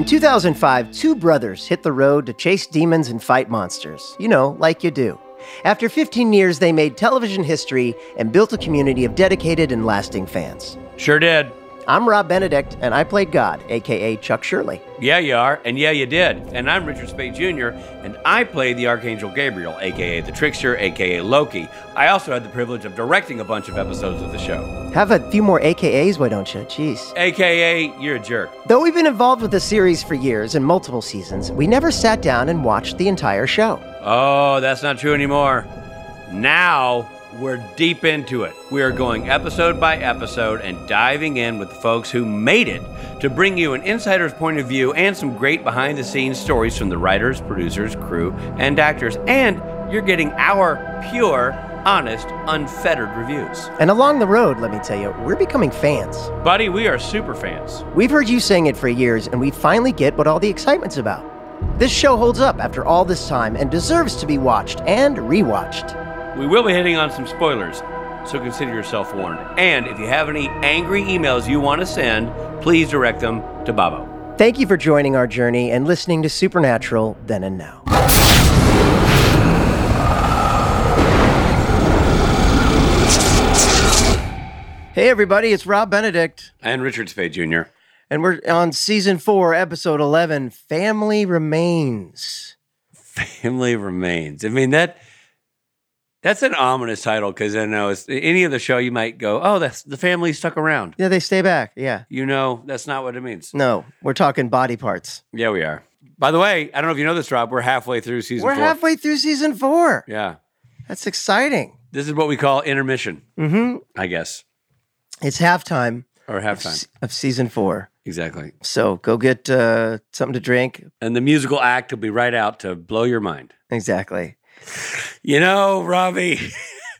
In 2005, two brothers hit the road to chase demons and fight monsters. You know, like you do. After 15 years, they made television history and built a community of dedicated and lasting fans. Sure did. I'm Rob Benedict, and I played God, aka Chuck Shirley. Yeah, you are, and yeah, you did. And I'm Richard Speight Jr., and I played the Archangel Gabriel, aka the Trickster, aka Loki. I also had the privilege of directing a bunch of episodes of the show. Have a few more AKAs, why don't you? Jeez. AKA, you're a jerk. Though we've been involved with the series for years and multiple seasons, we never sat down and watched the entire show. Oh, that's not true anymore. Now we're deep into it. We are going episode by episode and diving in with the folks who made it to bring you an insider's point of view and some great behind the scenes stories from the writers, producers, crew, and actors. And you're getting our pure, honest, unfettered reviews. And along the road, let me tell you, we're becoming fans. Buddy, we are super fans. We've heard you saying it for years, and we finally get what all the excitement's about. This show holds up after all this time and deserves to be watched and rewatched. We will be hitting on some spoilers, so consider yourself warned. And if you have any angry emails you want to send, please direct them to Babo. Thank you for joining our journey and listening to Supernatural Then and Now. Hey, everybody, it's Rob Benedict, And Richard Speight Jr. and we're on season four, episode 11 Family Remains. Family Remains. I mean that that's an ominous title because I know it's any of the show you might go, oh, that's the family stuck around. Yeah, they stay back. Yeah. You know, that's not what it means. No, we're talking body parts. Yeah, we are. By the way, I don't know if you know this, Rob. We're halfway through season We're four. halfway through season four. Yeah, That's exciting. this is what we call intermission, Mm-hmm. I guess, It's halftime or of, halftime. se- of season four. Exactly. So go get uh, something to drink. And the musical act will be right out to blow your mind. Exactly. You know, Robbie,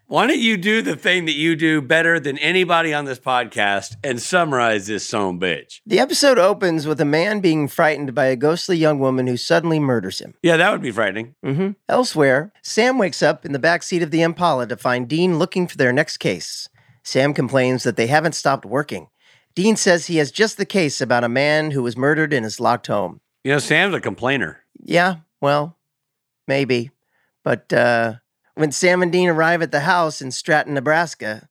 why don't you do the thing that you do better than anybody on this podcast and summarize this song, bitch? The episode opens with a man being frightened by a ghostly young woman who suddenly murders him. Yeah, that would be frightening. Mm-hmm. Elsewhere, Sam wakes up in the back seat of the Impala to find Dean looking for their next case. Sam complains that they haven't stopped working. Dean says he has just the case about a man who was murdered in his locked home. You know, Sam's a complainer. Yeah, well, maybe. But uh, when Sam and Dean arrive at the house in Stratton, Nebraska,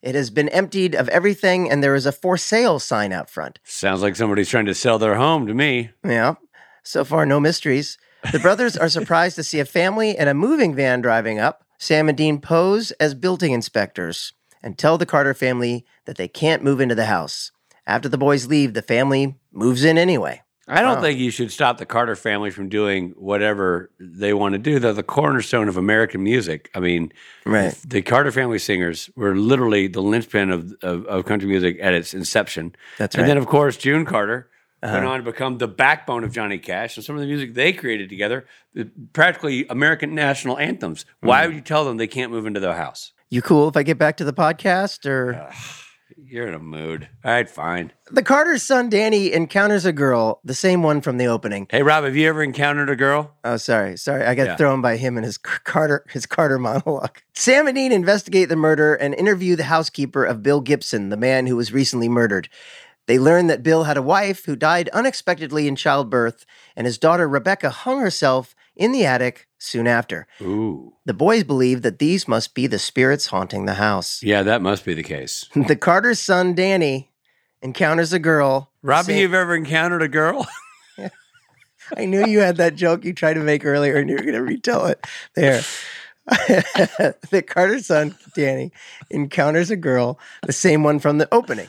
it has been emptied of everything and there is a for sale sign out front. Sounds like somebody's trying to sell their home to me. Yeah, so far, no mysteries. The brothers are surprised to see a family and a moving van driving up. Sam and Dean pose as building inspectors and tell the Carter family that they can't move into the house. After the boys leave, the family moves in anyway. I don't Wow. think you should stop the Carter family from doing whatever they want to do. They're the cornerstone of American music. I mean, Right. the Carter family singers were literally the linchpin of, of, of country music at its inception. That's And then, of course, June Carter went Uh-huh. on to become the backbone of Johnny Cash and some of the music they created together, practically American national anthems. Mm. Why would you tell them they can't move into their house? You cool if I get back to the podcast or You're in a mood. All right, fine. the Carter's son Danny encounters a girl, the same one from the opening. Hey, Rob, have you ever encountered a girl? Oh, sorry, sorry. I got Yeah. thrown by him and his Carter his Carter monologue. Sam and Dean investigate the murder and interview the housekeeper of Bill Gibson, the man who was recently murdered. They learn that Bill had a wife who died unexpectedly in childbirth, and his daughter Rebecca hung herself in the attic soon after. Ooh. The boys believe that these must be the spirits haunting the house. Yeah, that must be the case. the Carter's son Danny encounters a girl. Robbie, Sam- you've ever encountered a girl? I knew you had that joke you tried to make earlier and you were going to retell it. There. the Carter's son, Danny, encounters a girl, the same one from the opening.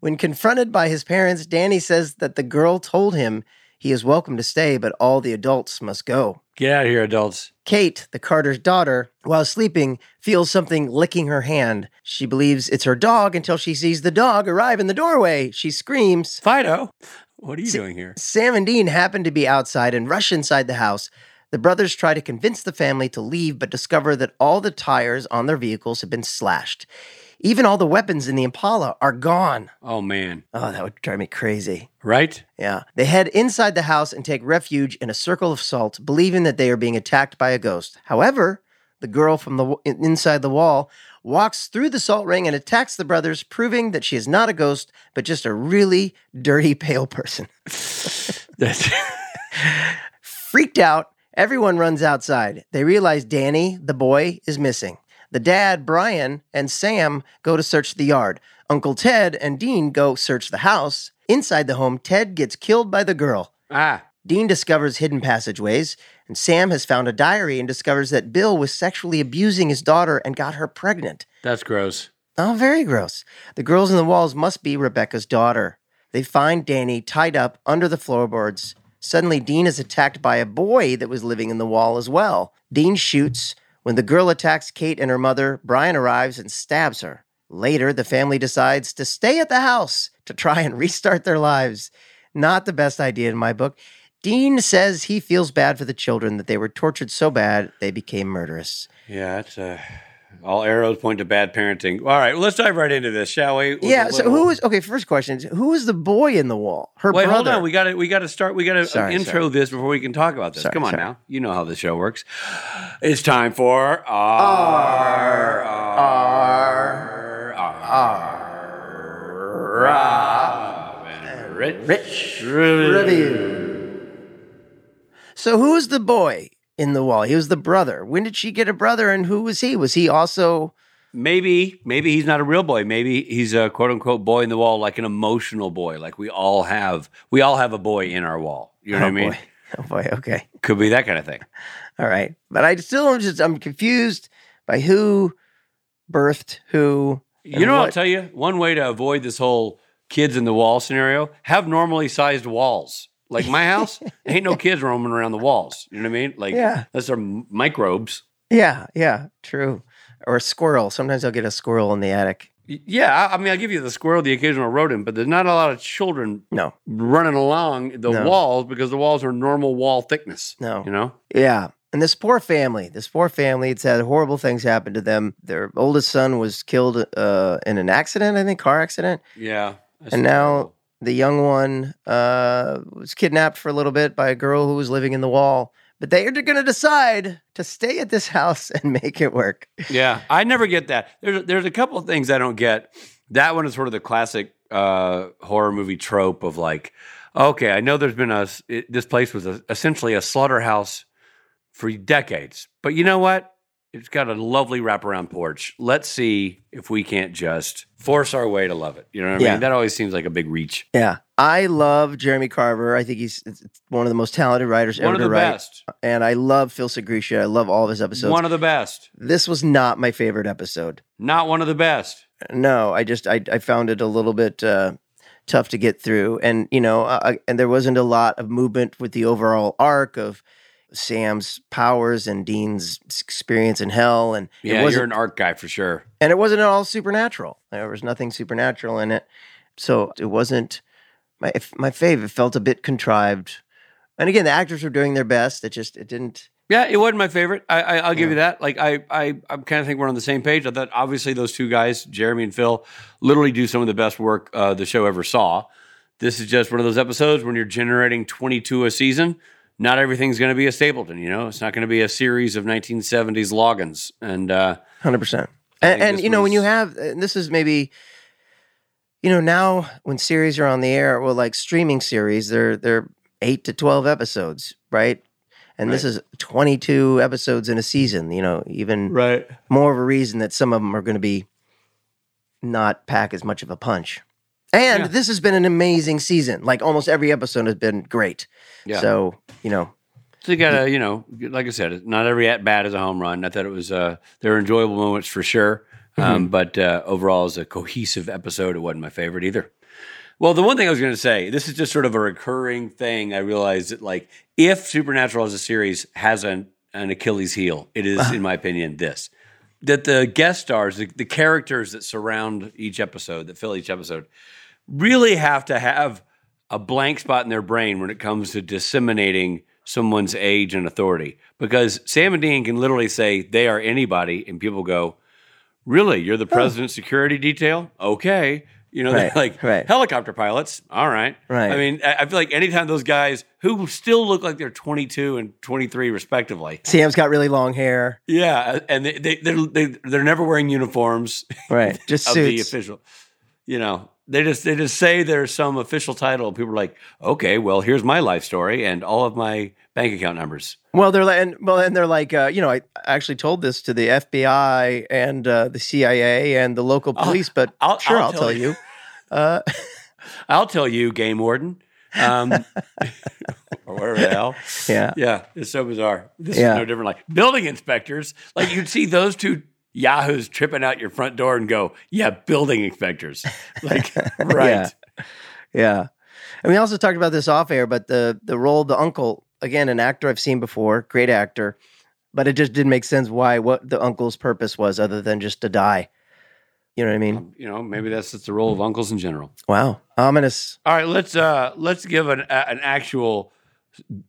When confronted by his parents, Danny says that the girl told him he is welcome to stay, but all the adults must go. Get out of here, adults. Kate, the Carter's daughter, while sleeping, feels something licking her hand. She believes it's her dog until she sees the dog arrive in the doorway. She screams. Fido, what are you doing here? Sam and Dean happen to be outside and rush inside the house. The brothers try to convince the family to leave, but discover that all the tires on their vehicles have been slashed. Even all the weapons in the Impala are gone. Oh, man. Oh, that would drive me crazy. Right? Yeah. They head inside the house and take refuge in a circle of salt, believing that they are being attacked by a ghost. However, the girl from the w- inside the wall walks through the salt ring and attacks the brothers, proving that she is not a ghost, but just a really dirty, pale person. Freaked out, everyone runs outside. They realize Danny, the boy, is missing. The dad, Brian, and Sam go to search the yard. Uncle Ted and Dean go search the house. Inside the home, Ted gets killed by the girl. ah, Dean discovers hidden passageways, and Sam has found a diary and discovers that Bill was sexually abusing his daughter and got her pregnant. that's gross. Oh, very gross. The girls in the walls must be Rebecca's daughter. They find Danny tied up under the floorboards. Suddenly, Dean is attacked by a boy that was living in the wall as well. Dean shoots. When the girl attacks Kate and her mother, Brian arrives and stabs her. Later, the family decides to stay at the house to try and restart their lives. Not the best idea in my book. Dean says he feels bad for the children that they were tortured so bad they became murderous. Yeah, that's uh, all arrows point to bad parenting. All right, well, let's dive right into this, shall we? With Yeah. So who is okay? First question: is Who is the boy in the wall? Her Wait, brother. hold on. We got to we got to start. We got to Sorry, intro sorry. this before we can talk about this. Sorry, Come on now. You know how the show works. It's time for R R R Rob Rich review. So who is the boy in the wall? He was the brother. When did she get a brother, and who was he? Was he also? Maybe maybe he's not a real boy. Maybe he's a quote unquote boy in the wall, like an emotional boy, like we all have. We all have a boy in our wall. You know what oh, I oh mean? boy. Oh boy. Okay. Could be that kind of thing. All right. But I still am just I'm confused by who birthed who. You know, I'll tell you one way to avoid this whole kids in the wall scenario: have normally sized walls. Like my house, ain't no kids roaming around the walls. You know what I mean? Like, Yeah. those are microbes. Yeah. Yeah. True. Or a squirrel. Sometimes I'll get a squirrel in the attic. Yeah, I I mean, I'll give you the squirrel, the occasional rodent, but there's not a lot of children No. running along the No. walls because the walls are normal wall thickness. No. You know? Yeah. And this poor family, this poor family, it's had horrible things happen to them. Their oldest son was killed uh, in an accident, I think, car accident. Yeah. And now-. The young one uh, was kidnapped for a little bit by a girl who was living in the wall. But they are going to decide to stay at this house and make it work. Yeah, I never get that. There's there's a couple of things I don't get. That one is sort of the classic uh, horror movie trope of like, okay, I know there's been a it, this place was a, essentially a slaughterhouse for decades, but you know what? It's got a lovely wraparound porch. Let's see if we can't just force our way to love it. You know what I Yeah. mean? That always seems like a big reach. Yeah. I love Jeremy Carver. I think he's one of the most talented writers One ever of to the write. best. And I love Phil Sgriccia. I love all of his episodes. One of the best. this was not my favorite episode. Not one of the best. No, I just I, I found it a little bit uh, tough to get through, and you know, uh, and there wasn't a lot of movement with the overall arc of Sam's powers and Dean's experience in hell, and Yeah, it you're an art guy for sure. and it wasn't at all supernatural. There was nothing supernatural in it, so it wasn't my my fave. It felt a bit contrived, and again, the actors were doing their best. It just it didn't. Yeah, it wasn't my favorite. I, I I'll give you that. Like I I I kind of think we're on the same page. I thought obviously those two guys, Jeremy and Phil, literally do some of the best work uh, the show ever saw. This is just one of those episodes when you're generating 22 a season. Not everything's going to be a Stapleton, you know. It's not going to be a series of 1970s logins. And uh, Hundred percent. And, and you know when you have and this is maybe, you know now when series are on the air, well, like streaming series, they're they're eight to twelve episodes, right? And this is twenty two episodes in a season. You know, even right, more of a reason that some of them are going to be not pack as much of a punch. And Yeah. this has been an amazing season. Like almost every episode has been great. yeah. So you know, So you gotta, you know, like I said, not every at bat is a home run. I thought it was, uh, there were enjoyable moments for sure, um, but uh, overall, as a cohesive episode, it wasn't my favorite either. Well, the one thing I was going to say, this is just sort of a recurring thing. I realized that, like, if Supernatural as a series has an, an Achilles heel, it is, in my opinion, this that the guest stars, the, the characters that surround each episode, that fill each episode, really have to have a blank spot in their brain when it comes to disseminating someone's age and authority. Because Sam and Dean can literally say they are anybody, and people go, Really? You're the oh. president's security detail? Okay. You know, Right, like right. helicopter pilots. All right. Right. I mean, I I feel like anytime those guys who still look like they're 22 and 23 respectively. Sam's got really long hair. Yeah. And they, they, they're, they, they're never wearing uniforms Right. Just of the official. You know, they just they just say there's some official title. People are like, okay, well, here's my life story and all of my bank account numbers. Well, they're like, and well, and they're like, uh, you know, I actually told this to the FBI and uh, the CIA and the local I'll- police, but I'll- sure, I'll I'll, tell tell you. you. Uh, I'll tell you, game warden, um, or whatever the hell. yeah, Yeah, it's so bizarre. This Yeah. is no different. Like building inspectors, like you'd see those two yahoos tripping out your front door and go, "Yeah, building inspectors." Like, right? Yeah. yeah. And we also talked about this off air, but the the role of the uncle, again, an actor I've seen before, great actor, but it just didn't make sense why what the uncle's purpose was other than just to die. You know what I mean? You know, maybe that's just the role of uncles in general. Wow, ominous. All right, let's uh let's give an a, an actual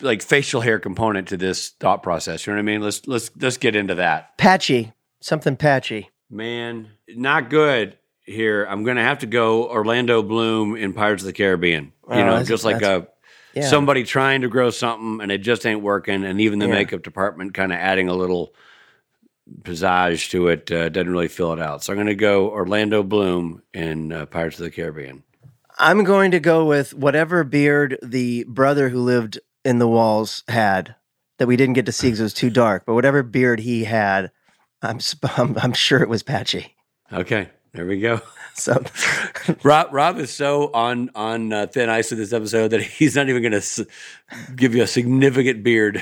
like facial hair component to this thought process. You know what I mean? Let's let's let's get into that. Patchy, something patchy. Man, not good here. I'm gonna have to go Orlando Bloom in Pirates of the Caribbean. Oh, You know, just like a Yeah. somebody trying to grow something and it just ain't working, and even the Yeah. makeup department kind of adding a little pizzazz to it uh, doesn't really fill it out. So I'm gonna go Orlando Bloom in uh, Pirates of the Caribbean. I'm going to go with whatever beard the brother who lived in the walls had that we didn't get to see because it was too dark. But whatever beard he had, I'm I'm, I'm sure it was patchy. Okay, there we go. So Rob, Rob is so on on uh, thin ice with this episode that he's not even going to s- give you a significant beard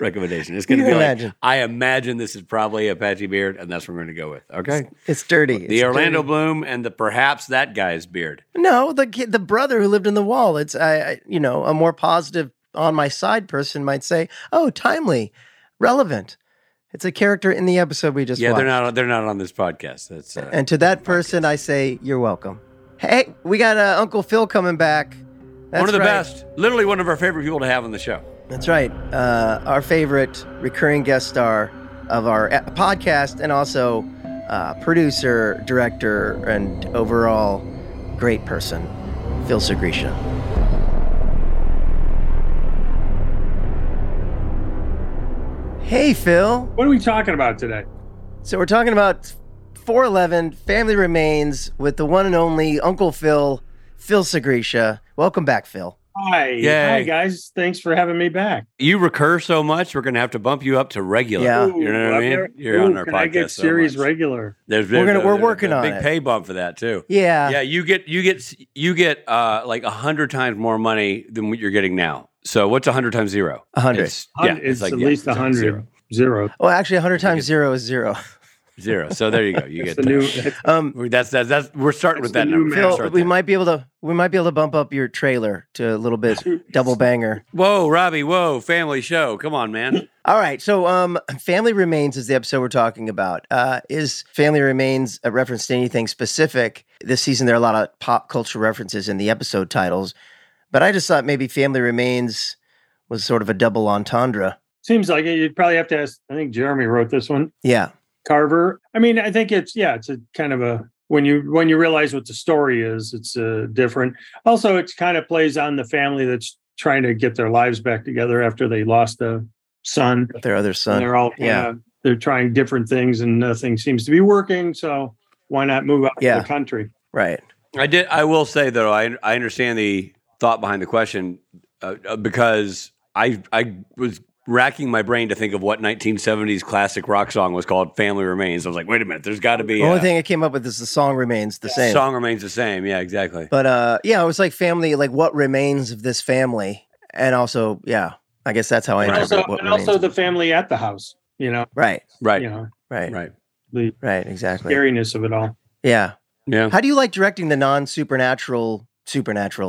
recommendation. It's going to be like. I imagine this is probably a patchy beard, and that's what we're going to go with. Okay, it's dirty. the It's Orlando dirty. Bloom and the perhaps that guy's beard. No, the kid, the brother who lived in the wall. It's I, I, you know, a more positive on my side person might say, "Oh, timely, relevant." It's a character in the episode we just yeah, watched. they're not they're not on this podcast. That's uh, And to that person, I say, "You're welcome." Hey, we got uh, Uncle Phil coming back. That's one of the right. best, literally one of our favorite people to have on the show. That's right. Uh, our favorite recurring guest star of our uh, podcast, and also uh, producer, director, and overall great person, Phil Sgriccia. Hey, Phil. What are we talking about today? So we're talking about 411 Family Remains with the one and only Uncle Phil, Phil Sgriccia. Welcome back, Phil. Hi. Yay. Hi, guys. Thanks for having me back. You recur so much, we're going to have to bump you up to regular. Yeah. you know what I I've mean. never- You're on Ooh, our can podcast. I get series much. regular? There's We're gonna- we're a- working a on big it. pay bump for that too. Yeah. Yeah, you get you get you get uh like a hundred times more money than what you're getting now. So what's a hundred times zero? A hundred. It's, yeah, it's, like at yeah, least a it's hundred. zero. Zero. Well, actually, 100 times zero is zero. Zero. So there you go. You get the new. Um, That's that's that's we're starting with that number. Phil, we there. might be able to we might be able to bump up your trailer to a little bit double banger. Whoa, Robbie! Whoa, family show! Come on, man. All right, so um, Family Remains is the episode we're talking about. Uh, is Family Remains a reference to anything specific? This season, there are a lot of pop culture references in the episode titles, but I just thought maybe Family Remains was sort of a double entendre. Seems like it. You'd probably have to ask. I think Jeremy wrote this one. Yeah, Carver. I mean, I think it's yeah. It's a kind of a when you when you realize what the story is, it's uh, different. Also, it kind of plays on the family that's trying to get their lives back together after they lost a son. their other and son. they're all yeah. yeah they're trying different things and nothing seems to be working so why not move out Yeah. to the country Right. I did. I will say though, I I understand the thought behind the question uh, uh, because I I was racking my brain to think of what 1970s classic rock song was called "Family Remains." I was like, wait a minute, there's got to be The only a thing I came up with is the song remains the same. song remains the same. Yeah, exactly. But uh, yeah, it was like family, like what remains of this family, and also, yeah, I guess that's how I and interpret also, what and remains. also the family at the house you know right, Right. you know right, Right. the right, exactly. scariness of it all Yeah. Yeah. How do you like directing the non-supernatural supernatural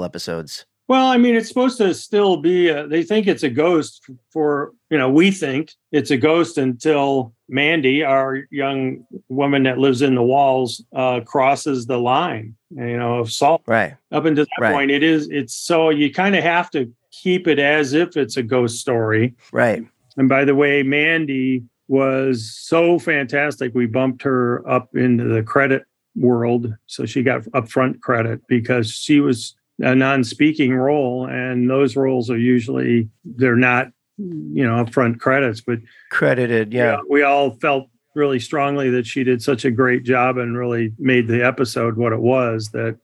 episodes? well i mean it's supposed to still be a, they think it's a ghost for you know we think it's a ghost until mandy our young woman that lives in the walls uh crosses the line you know of salt Right. up until that Right. point it is it's so you kind of have to keep it as if it's a ghost story Right. and by the way mandy was so fantastic we bumped her up into the credit world so she got upfront credit because she was a non-speaking role and those roles are usually they're not you know upfront credits but Credited. Yeah. we all felt really strongly that she did such a great job and really made the episode what it was that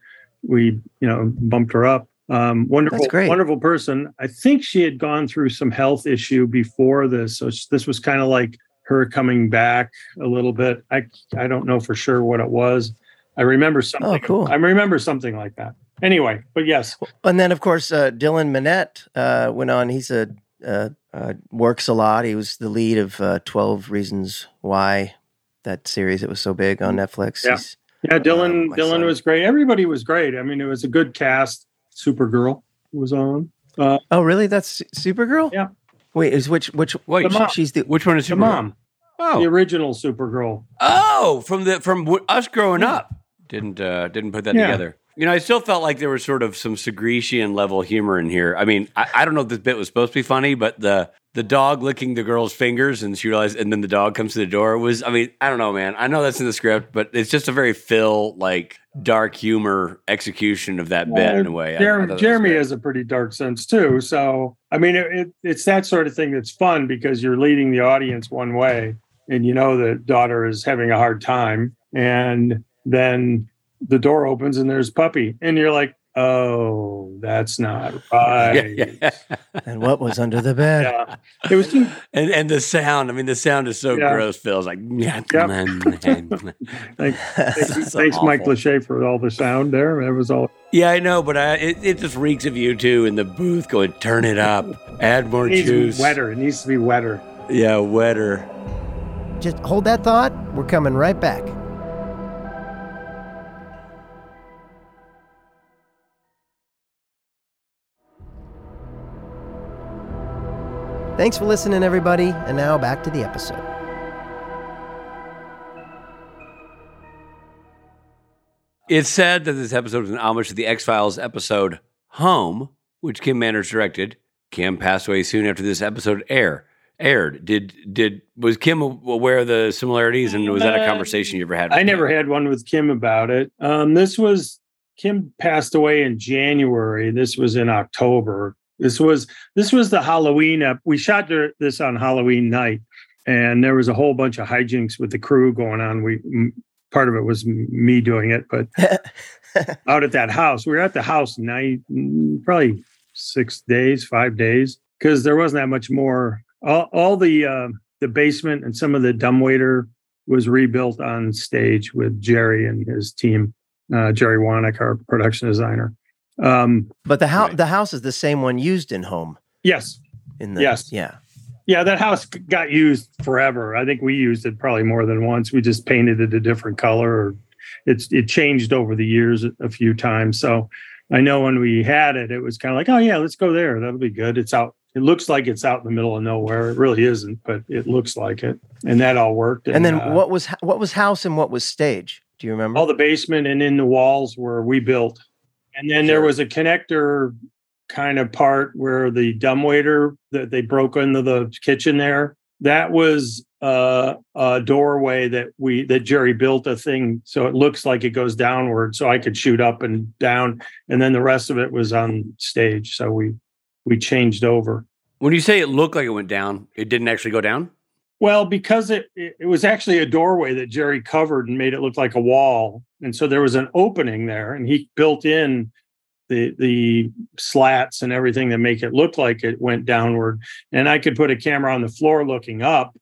we, you know, bumped her up. Um, wonderful, great. wonderful person. I think she had gone through some health issue before this, so this was kind of like her coming back a little bit. I I don't know for sure what it was. I remember something. Oh, cool. I remember something like that. Anyway, but yes, And then, of course, uh, Dylan Minnette uh, went on. He's a uh, uh, works a lot. He was the lead of uh, Twelve Reasons Why, that series that was so big on Netflix. Yeah. He's- Yeah, Dylan. my Dylan son. was great. Everybody was great. I mean, it was a good cast. Supergirl was on. Uh, oh, really? That's Supergirl. Yeah. Wait, is which which? Wait, The mom. she's the which one is the Supergirl? mom, the Oh, original Supergirl. oh, from the from us growing up. Didn't uh, didn't put that Yeah. together. You know, I still felt like there was sort of some Segretian level humor in here. I mean, I, I don't know if this bit was supposed to be funny, but the the dog licking the girl's fingers and she realized, and then the dog comes to the door was. I mean, I don't know, man. I know that's in the script, but it's just a very Phil like dark humor execution of that bit in a way. I- I Jeremy, thought that was Jeremy great. has a pretty dark sense too. So, I mean, it, it, it's that sort of thing that's fun because you're leading the audience one way and you know the daughter is having a hard time. And then the door opens and there's puppy. And you're like, oh, that's not right. Yeah, yeah. and what was under the bed? Yeah. It was too, And and the sound, I mean, the sound is so Yeah. gross. Phil's like, yeah, like, thanks, So thanks Mike awful. Lawshe for all the sound there. That was all. Yeah, I know, but I, it, it just reeks of you too in the booth going, turn it up, add more It juice. be wetter. It needs to be wetter. Yeah, wetter. Just hold that thought. We're coming right back. Thanks for listening, everybody. And now back to the episode. It's said that this episode is an homage to the X Files episode Home, which Kim Manners directed. Kim passed away soon after this episode air aired. Did did was Kim aware of the similarities, and was that a Uh, conversation you ever had? with I never had one with Kim about it. Um, this was Kim passed away in January. This was in October. This was this was the Halloween. Ep- we shot this on Halloween night, and there was a whole bunch of hijinks with the crew going on. We m- part of it was me doing it, but out at that house, we were at the house night mm, probably six days, five days, because there wasn't that much more. All, all the uh, the basement and some of the dumbwaiter was rebuilt on stage with Jerry and his team. Uh, Jerry Wanek, our production designer. Um, But the house, Right. the house is the same one used in Home. yes, In the Yes. yeah. yeah, that house got used forever. I think we used it probably more than once. We just painted it a different color, or it's it changed over the years a- few times. So I know when we had it, it was kind of like, oh yeah, let's go there. That'll be good. It's out. It looks like it's out in the middle of nowhere. It really isn't, but it looks like it, and that all worked. And then uh, what was what was house and what was stage? Do you remember? all the basement and in the walls were we built and then there was a connector kind of part where the dumbwaiter that they broke into the kitchen there that was uh, a doorway that we that jerry built a thing so it looks like it goes downward so i could shoot up and down. And then the rest of it was on stage so we we changed over. When you say it looked like it went down, it didn't actually go down. Well, because it, it it was actually a doorway that Jerry covered and made it look like a wall, and so there was an opening there, and he built in the the slats and everything that make it look like it went downward. And I could put a camera on the floor looking up,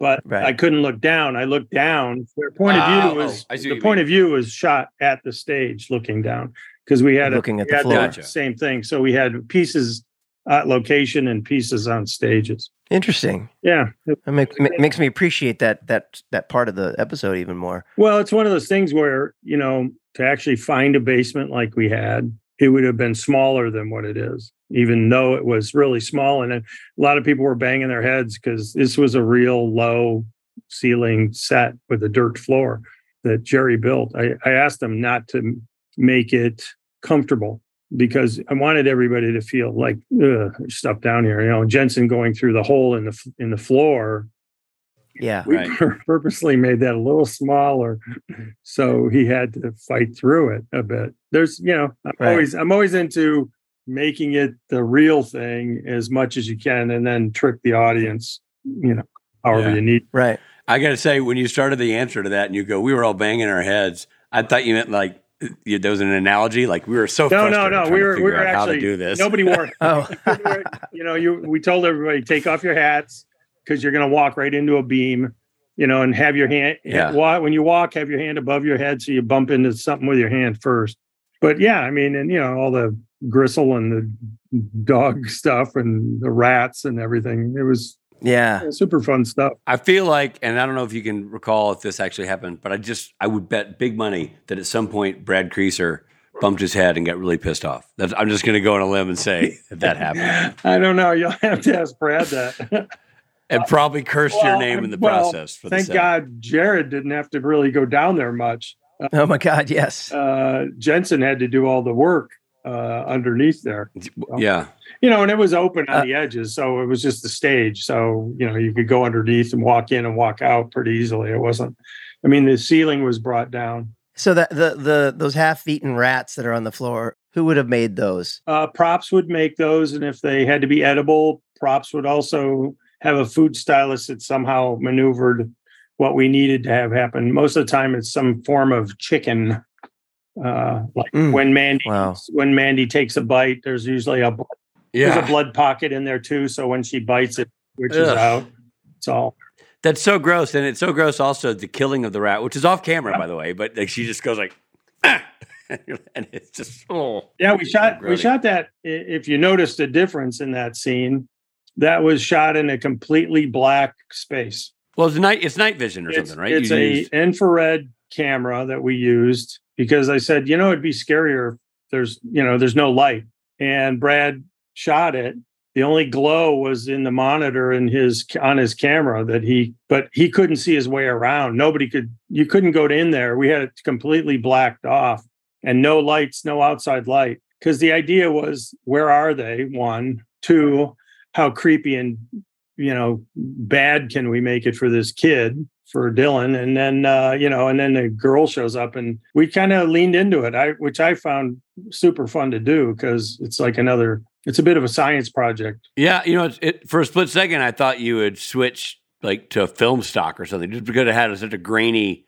but Right. I couldn't look down. I looked down. Their point of Oh, view was I the point mean. of view was shot at the stage, looking down, because we had a, Looking at we the had floor. Gotcha. same thing. So we had pieces at location and pieces on stages. Interesting. Yeah, It make, ma- makes me appreciate that that that part of the episode even more. Well, it's one of those things where, you know, to actually find a basement like we had, it would have been smaller than what it is, even though it was really small. And a lot of people were banging their heads because this was a real low ceiling set with a dirt floor that Jerry built. I, I asked them not to make it comfortable because I wanted everybody to feel like stuff down here. You know, Jensen going through the hole in the in the floor Yeah. we Right. purposely made that a little smaller so he had to fight through it a bit there's you know i'm Right. always i'm always into making it the real thing as much as you can and then trick the audience you know however Yeah. you need Right. I got to say, when you started the answer to that and you go, we were all banging our heads, I thought you meant like you, there was an analogy. Like we were so no, no, no. We were we were out how to actually do this. nobody wore. Oh, you know, you we told everybody take off your hats because you're going to walk right into a beam. You know, and have your hand. Yeah. wa- When you walk, have your hand above your head so you bump into something with your hand first. But yeah, I mean, and you know, all the gristle and the dog stuff and the rats and everything. It was yeah. super fun stuff. I feel like, and I don't know if you can recall if this actually happened, but I just I would bet big money that at some point Brad Creasser bumped his head and got really pissed off. That's, I'm just going to go on a limb and say that that happened, I don't know. You'll have to ask Brad that. and probably cursed your Well, name in the well, process. For Thank set. God Jared didn't have to really go down there much. Oh my God. Yes. Uh, Jensen had to do all the work uh, underneath there. Yeah, You know, and it was open on Uh, the edges, so it was just the stage. So you know, you could go underneath and walk in and walk out pretty easily. It wasn't. I mean, the ceiling was brought down. So that the the those half-eaten rats that are on the floor, who would have made those? Uh, props would make those, and if they had to be edible, props would also have a food stylist that somehow maneuvered what we needed to have happen. Most of the time, it's some form of chicken. Uh, like Mm. when Mandy Wow. when Mandy takes a bite, there's usually a there's a blood pocket in there too. So when she bites it, which is out, it's all That's so gross, and it's so gross. Also, the killing of the rat, which is off camera, by the way, but like she just goes like, "Ah!" and it's just oh. Yeah, we shot we shot that. If you noticed a difference in that scene, that was shot in a completely black space. Well, it's night. It's night vision or It's, something, right? it's You a used- infrared camera that we used because I said, you know, it'd be scarier if there's you know there's no light. And Brad shot it. The only glow was in the monitor in his on his camera that he, but he couldn't see his way around. Nobody could. You couldn't go in there. We had it completely blacked off and no lights, no outside light. Because the idea was, where are they? One, two, how creepy and you know bad can we make it for this kid for Dylan? And then uh, you know, and then the girl shows up, and we kind of leaned into it. I which I found super fun to do because it's like another. It's a bit of a science project. yeah, you know, it's, it, for a split second, I thought you would switch like to film stock or something, just because it had such a grainy.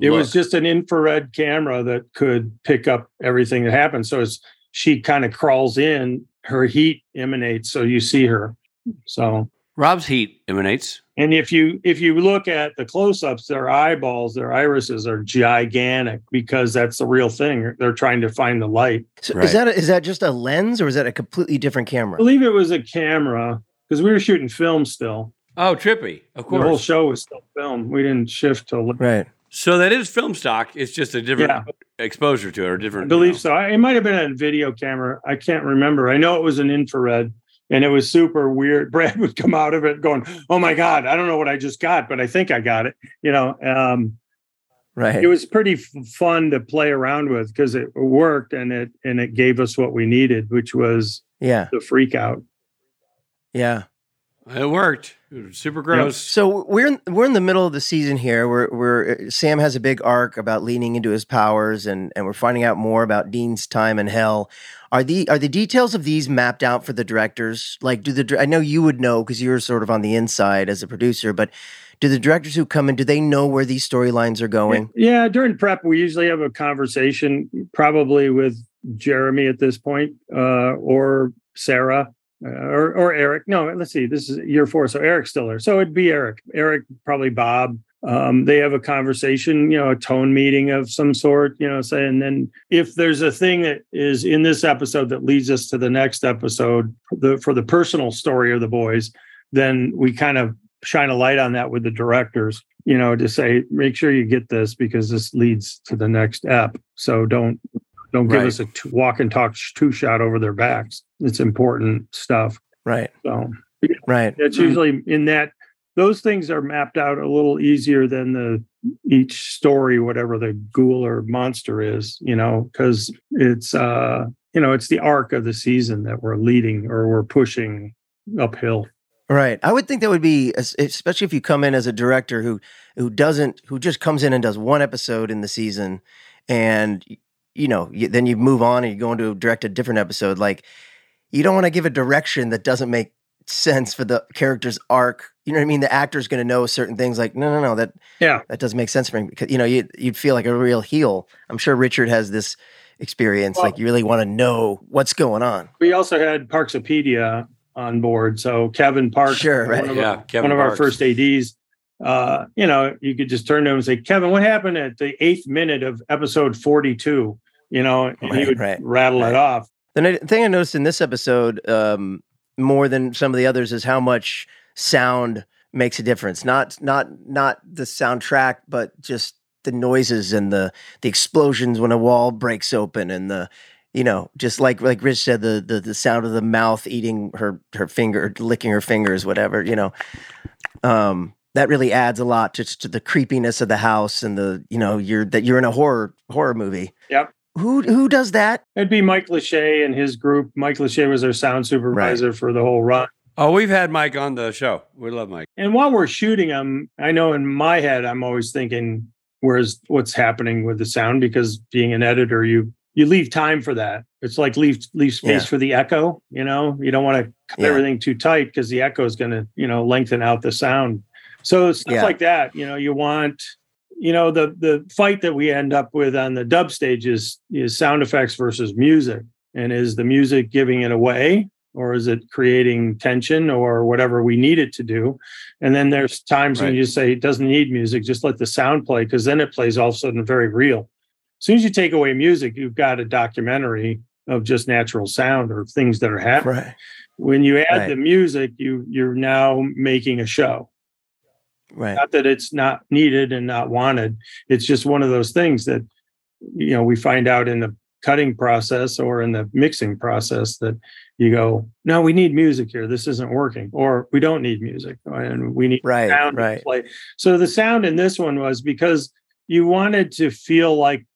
It was just an infrared camera that could pick up everything that happened. So as she kind of crawls in, her heat emanates, so you see her. So Rob's heat emanates. and if you if you look at the close-ups, their eyeballs, their irises are gigantic because that's the real thing. They're trying to find the light. So Right. is that a, is that just a lens or is that a completely different camera? I believe it was a camera because we were shooting film still. Oh, trippy, of course, The whole show was still film. We didn't shift to. Right. So that is film stock. It's just a different Yeah. exposure to it, or I different. believe you know. so. I- It might have been a video camera. I can't remember. I know it was an infrared and it was super weird. Brad would come out of it going, Oh my God, I don't know what I just got, but I think I got it. You know, um, Right. it was pretty f- fun to play around with because it worked and it and it gave us what we needed, which was yeah. the freak out. Yeah. It worked. It was super gross. So we're in, we're in the middle of the season here. We're we're Sam has a big arc about leaning into his powers, and and we're finding out more about Dean's time in hell. Are the are the details of these mapped out for the directors? Like, do the I know you would know because you're sort of on the inside as a producer, but do the directors who come in do they know where these storylines are going? Yeah, during prep, we usually have a conversation, probably with Jeremy at this point, uh, or Sarah, uh, or or Eric. No, let's see. This is year four, so Eric's still there. So it'd be Eric. Eric, probably Bob. Um, they have a conversation, you know, a tone meeting of some sort, you know, say, and then if there's a thing that is in this episode that leads us to the next episode, the for the personal story of the boys, then we kind of shine a light on that with the directors you know to say make sure you get this because this leads to the next ep so don't don't give Right. us a two, walk and talk sh- two shot over their backs it's important stuff Right. so Right. it's usually in that those things are mapped out a little easier than the each story whatever the ghoul or monster is you know because it's uh you know it's the arc of the season that we're leading or we're pushing uphill Right. I would think that would be, especially if you come in as a director who who doesn't, who just comes in and does one episode in the season, and you know, you, then you move on and you go into direct a different episode. Like, you don't want to give a direction that doesn't make sense for the character's arc. You know what I mean? The actor's going to know certain things. Like, no, no, no, that Yeah. that doesn't make sense for me because you know you you'd feel like a real heel. I'm sure Richard has this experience. Well- like, you really want to know what's going on. We also had Parksopedia on board. So Kevin Park, Sure, right. one of, Yeah, our, Kevin one of our first ads. Uh, you know, you could just turn to him and say, Kevin, what happened at the eighth minute of episode 42? You know, and he would right, rattle right. it off. The thing I noticed in this episode, um, more than some of the others, is how much sound makes a difference. Not not not the soundtrack, but just the noises and the the explosions when a wall breaks open and the you know just like like Rich said the the, the sound of the mouth eating her her finger licking her fingers whatever you know um that really adds a lot just to the creepiness of the house and the you know you're that you're in a horror horror movie Yep. who who does that It'd be Mike Lawshe and his group. Mike Lawshe was our sound supervisor for the whole run. Oh, we've had Mike on the show. We love Mike. And while we're shooting them, I know in my head I'm always thinking, "Where's what's happening with the sound?" Because being an editor, you you leave time for that. It's like leave leave space Yeah. for the echo. You know, you don't want to cut Yeah. everything too tight because the echo is going to you know lengthen out the sound. So stuff Yeah. like that. You know, you want you know the the fight that we end up with on the dub stage is is sound effects versus music, and is the music giving it away? Or is it creating tension or whatever we need it to do? And then there's times when you say it doesn't need music, just let the sound play, because then it plays all of a sudden very real. As soon as you take away music, you've got a documentary of just natural sound or things that are happening. right When you add Right. the music, you you're now making a show. Right Not that it's not needed and not wanted. It's just one of those things that you know we find out in the cutting process or in the mixing process that you go, no, we need music here. This isn't working, or we don't need music, and we need right sound to right play. So the sound in this one was because you wanted to feel like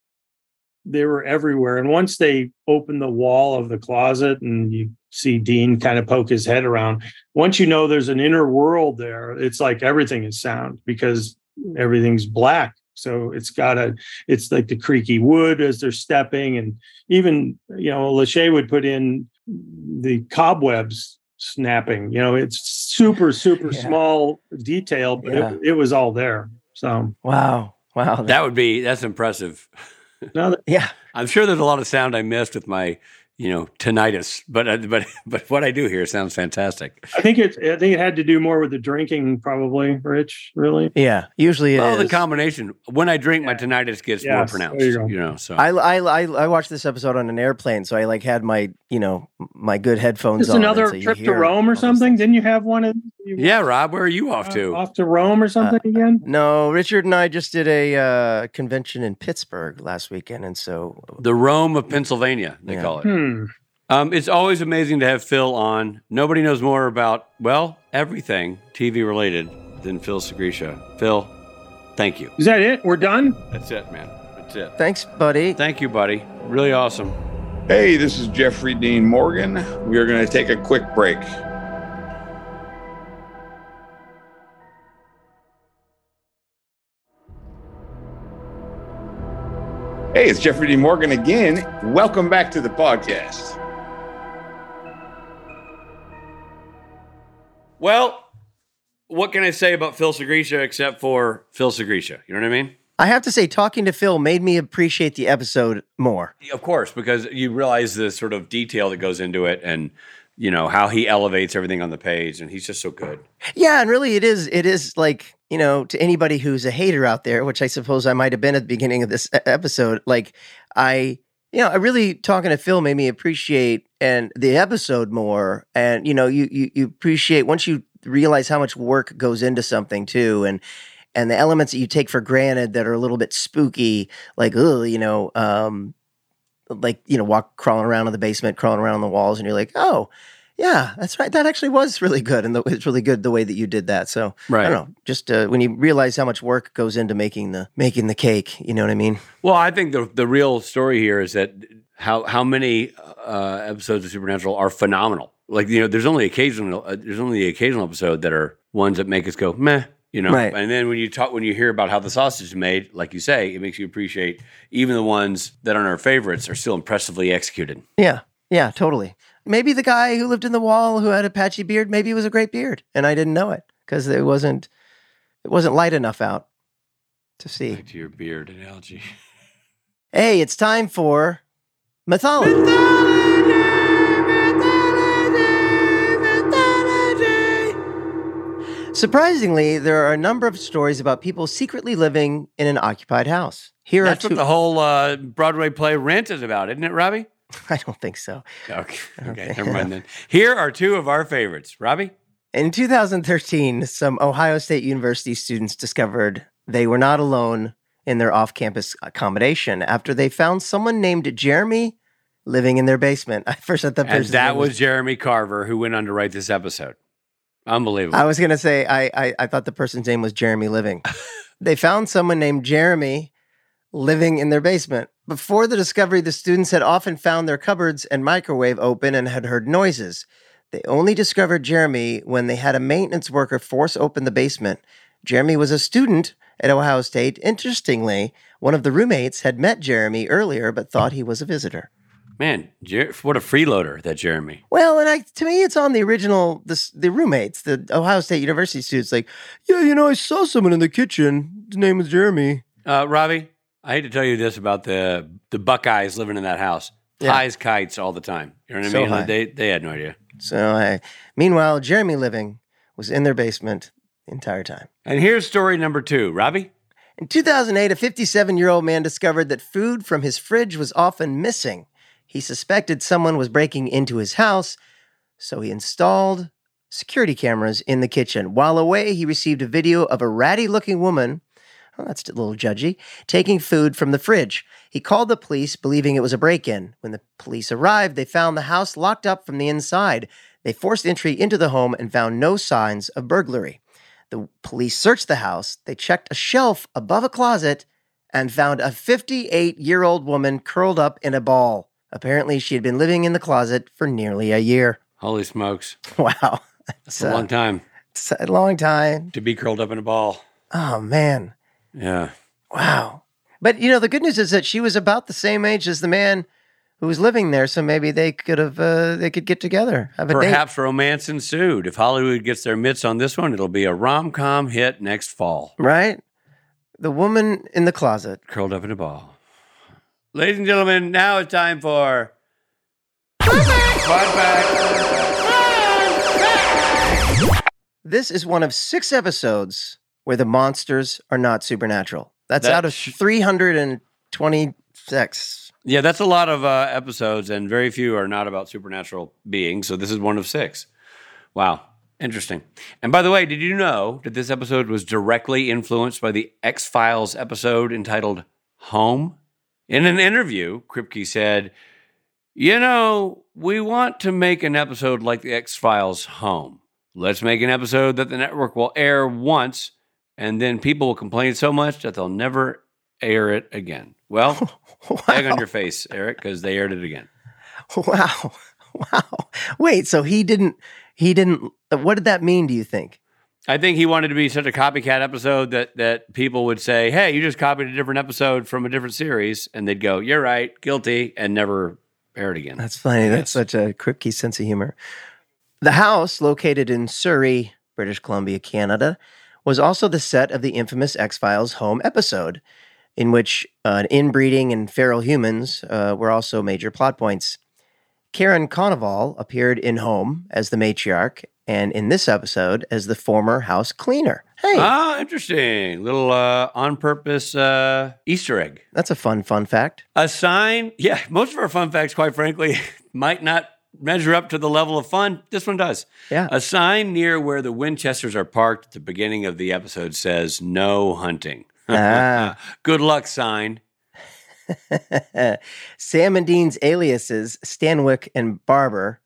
they were everywhere. And once they opened the wall of the closet and you see Dean kind of poke his head around, once you know there's an inner world there, it's like everything is sound because everything's black. So it's got a, it's like the creaky wood as they're stepping. And even, you know, Lawshe would put in the cobwebs snapping. You know, it's super, super Yeah. small detail, but Yeah. it, it was all there. So wow wow That would be that's impressive. now that yeah I'm sure there's a lot of sound I missed with my, you know, tinnitus, but uh, but but what I do here sounds fantastic. I think it, I think it had to do more with the drinking, probably, Rich. Really, yeah usually it Well, the combination when I drink, my tinnitus gets more pronounced. you. You know, so I, I I I watched this episode on an airplane, so I like had my you know my good headphones just on. and another so trip to Rome or something. Didn't you have one? Of, you yeah, Rob, where are you off uh, to? off to Rome or something again? No, Richard and I just did a uh, convention in Pittsburgh last weekend, and so the Rome of Pennsylvania, they Yeah. call it. Hmm. Um, it's always amazing to have Phil on. Nobody knows more about, well, everything TV related than Phil Sgriccia. Phil, thank you. Is that it? We're done. That's it, man. That's it. thanks, buddy. Thank you, buddy. Really awesome. Hey, this is Jeffrey Dean Morgan. We are going to take a quick break. Hey, it's Jeffrey Dean Morgan again. Welcome back to the podcast. Well, what can I say about Phil Sgriccia except for Phil Sgriccia? You know what I mean? I have to say, talking to Phil made me appreciate the episode more. Of course, because you realize the sort of detail that goes into it and, you know, how he elevates everything on the page. And he's just so good. Yeah, and really, it is. It is like you know, to anybody who's a hater out there, which I suppose I might have been at the beginning of this episode. Like, I, you know, I really talking to Phil made me appreciate and the episode more. And you know, you you you appreciate once you realize how much work goes into something too, and and the elements that you take for granted that are a little bit spooky, like oh, you know, um, like you know, walk crawling around in the basement, crawling around on the walls, and you're like, oh. Yeah, that's right. That actually was really good, and the, it's really good the way that you did that. So Right. I don't know. Just uh, when you realize how much work goes into making the making the cake, you know what I mean? Well, I think the the real story here is that how how many uh, episodes of Supernatural are phenomenal. Like you know, there's only occasional uh, there's only the occasional episode that are ones that make us go meh. You know, Right. and then when you talk when you hear about how the sausage is made, like you say, it makes you appreciate even the ones that aren't our favorites are still impressively executed. Yeah, yeah, totally. Maybe the guy who lived in the wall who had a patchy beard, maybe it was a great beard, and I didn't know it because it wasn't it wasn't light enough out to see. Back to your beard analogy. Hey, it's time for mythology. Surprisingly, there are a number of stories about people secretly living in an occupied house. Here That's are what the whole uh, Broadway play Rent is about, isn't it, Robbie? I don't think so. Okay, okay, never mind then. Here are two of our favorites. Robbie? In 2013, some Ohio State University students discovered they were not alone in their off campus accommodation after they found someone named Jeremy living in their basement. I first thought that And that name was Jeremy Carver who went on to write this episode. Unbelievable. I was going to say, I, I, I thought the person's name was Jeremy Living. they found someone named Jeremy living in their basement. Before the discovery, the students had often found their cupboards and microwave open and had heard noises. They only discovered Jeremy when they had a maintenance worker force open the basement. Jeremy was a student at Ohio State. Interestingly, one of the roommates had met Jeremy earlier but thought he was a visitor. Man, Jer- what a freeloader that Jeremy. Well, and I to me, it's on the original the the roommates, the Ohio State University students. Like, yeah, you know, I saw someone in the kitchen. His name was Jeremy. Uh, Robbie, I hate to tell you this about the the Buckeyes living in that house. Yeah. High as kites all the time. You know what I So mean? high. They they had no idea. So, I, meanwhile, Jeremy Living was in their basement the entire time. And here's story number two. Robbie? In 2008, a 57 year old man discovered that food from his fridge was often missing. He suspected someone was breaking into his house, so he installed security cameras in the kitchen. While away, he received a video of a ratty looking woman, oh, that's a little judgy, taking food from the fridge. He called the police, believing it was a break in. When the police arrived, they found the house locked up from the inside. They forced entry into the home and found no signs of burglary. The police searched the house. They checked a shelf above a closet and found a 58 year old woman curled up in a ball. Apparently, she had been living in the closet for nearly a year. Holy smokes. Wow. It's a long time It's a long time. to be curled up in a ball. Oh, man. Yeah. Wow. But, you know, the good news is that she was about the same age as the man who was living there. So maybe they could have, uh, they could get together, have a date. Perhaps romance ensued. If Hollywood gets their mitts on this one, it'll be a rom com hit next fall. Right? The woman in the closet. Curled up in a ball. Ladies and gentlemen, now it's time for. This is one of six episodes where the monsters are not supernatural. That's That out of 326. Yeah, that's a lot of uh, episodes, and very few are not about supernatural beings. So this is one of six. Wow. Interesting. And by the way, did you know that this episode was directly influenced by the X Files episode entitled Home? In an interview, Kripke said, You know, we want to make an episode like the X Files Home. Let's make an episode that the network will air once, and then people will complain so much that they'll never air it again. Well, egg on your face, Eric, because they aired it again. Wow. Wow. Wait, so he didn't, he didn't, what did that mean, do you think? I think he wanted to be such a copycat episode that that people would say, "Hey, you just copied a different episode from a different series," and they'd go, "You're right, guilty," and never air it again. That's funny. That's such a Kripke sense of humor. The house, located in Surrey, British Columbia, Canada, was also the set of the infamous X Files home episode, in which uh, inbreeding and feral humans uh, were also major plot points. Karen Konoval appeared in Home as the matriarch, and in this episode as the former house cleaner. Hey, Ah, interesting. Little uh, on purpose uh, Easter egg. that's a fun, fun fact. A sign. Yeah, most of our fun facts, quite frankly, might not measure up to the level of fun. This one does. Yeah. A sign near where the Winchesters are parked at the beginning of the episode says no hunting. Ah. Good luck sign. Sam and Dean's aliases, Stanwick and Barber,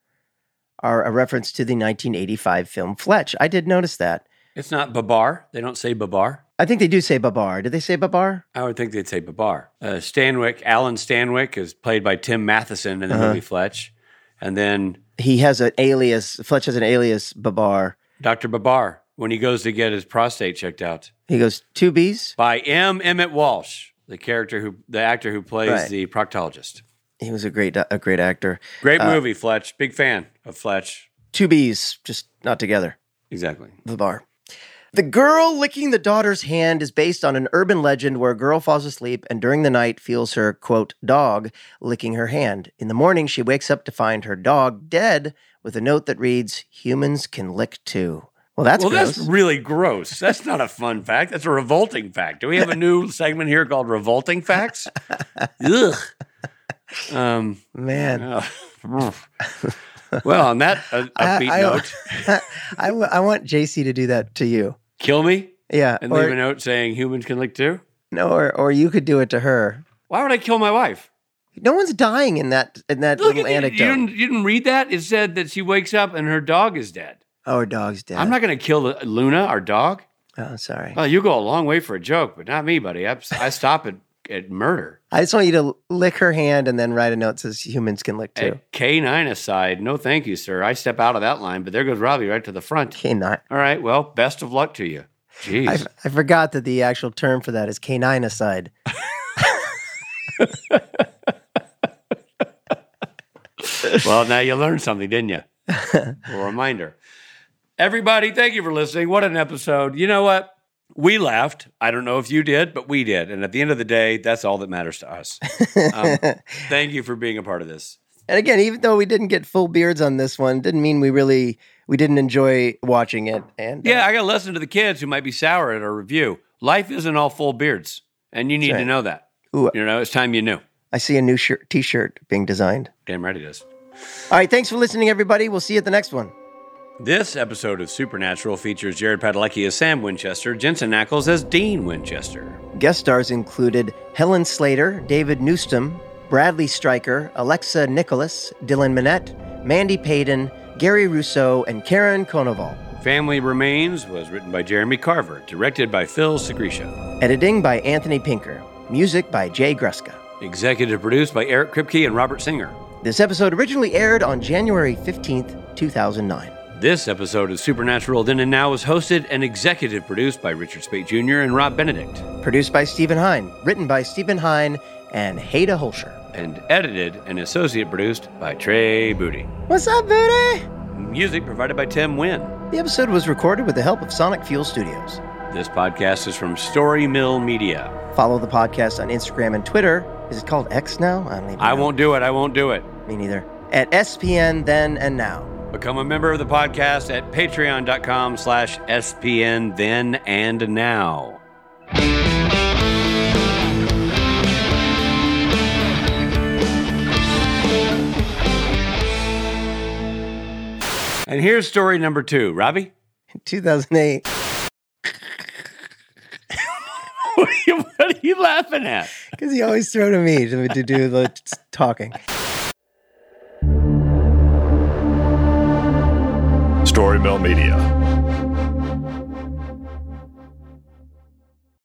are a reference to the 1985 film Fletch. I did notice that. It's not Babar. They don't say Babar. I think they do say Babar. Did they say Babar? I would think they'd say Babar. Uh, Stanwyck, Alan Stanwick, is played by Tim Matheson in the Uh-huh. movie Fletch. And then He has an alias. Fletch has an alias, Babar. Dr. Babar, when he goes to get his prostate checked out, He goes, two B's? by M. Emmet Walsh, the character who, the actor who plays Right. the proctologist. He was a great a great actor. Great Uh, movie, Fletch. Big fan of Fletch. Two bees, just not together. Exactly. The bar. The girl licking the daughter's hand is based on an urban legend where a girl falls asleep and during the night feels her, quote, dog licking her hand. In the morning, she wakes up to find her dog dead with a note that reads, Humans can lick too. Well, that's well, gross. that's really gross. That's not a fun fact. That's a revolting fact. Do we have a new segment here called Revolting Facts? Ugh. Um, Man. well, on that uh, upbeat I, note, I, w- I want JC to do that to you. kill me Yeah. and or, leave a note saying humans can lick too. no, or, or you could do it to her. Why would I kill my wife? No one's dying in that in that Look little anecdote. You didn't, you didn't read that? It said that she wakes up and her dog is dead. oh, her dog's dead. I'm not going to kill the, Luna, our dog. Oh, sorry. Well, you go a long way for a joke, but not me, buddy. I, I stop at, at murder. I just want you to lick her hand and then write a note says humans can lick too. At K9 aside, no thank you, sir. I step out of that line, but there goes Robbie right to the front. Canine. All right, well, best of luck to you. Jeez. I, I forgot that the actual term for that is canine aside. well, now you learned something, didn't you? a reminder. Everybody, thank you for listening. What an episode. You know what? We laughed. I don't know if you did, but we did. And at the end of the day, that's all that matters to us. Um, thank you for being a part of this. And again, even though we didn't get full beards on this one, didn't mean we really we didn't enjoy watching it. And uh, Yeah, I got to listen to the kids who might be sour at our review. Life isn't all full beards, and you need right. to know that. Ooh. You know, it's time you knew. I see a new shirt, t-shirt being designed. Damn right it is. All right, thanks for listening, everybody. We'll see you at the next one. This episode of Supernatural features Jared Padalecki as Sam Winchester, Jensen Ackles as Dean Winchester. Guest stars included Helen Slater, David Newsom, Bradley Stryker, Alexa Nikolas, Dylan Minnette, Mandy Playdon, Gary Russo, and Karen Konoval. Family Remains was written by Jeremy Carver, directed by Phil Sgriccia. Editing by Anthony Pinker. Music by Jay Gruska. Executive produced by Eric Kripke and Robert Singer. This episode originally aired on January 15th, 2009. This episode of Supernatural Then and Now was hosted and executive produced by Richard Speight Jr. and Rob Benedict, Produced by Stephen Hine, written by Stephen Hine and Haida Holscher. and edited and associate produced by Trey Booty. What's up, Booty? Music provided by Tim Wynn. The episode was recorded with the help of Sonic Fuel Studios. This podcast is from Story Mill Media. Follow the podcast on Instagram and Twitter. Is it called X now? I don't even I know. won't do it. I won't do it. Me neither. At SPN Then and Now. Become a member of the podcast at patreon.com slash SPN then and now. And here's story number two. Robbie? In 2008, What are you, what are you laughing at? because he always throw to me to, to do the talking. Story Mill Media.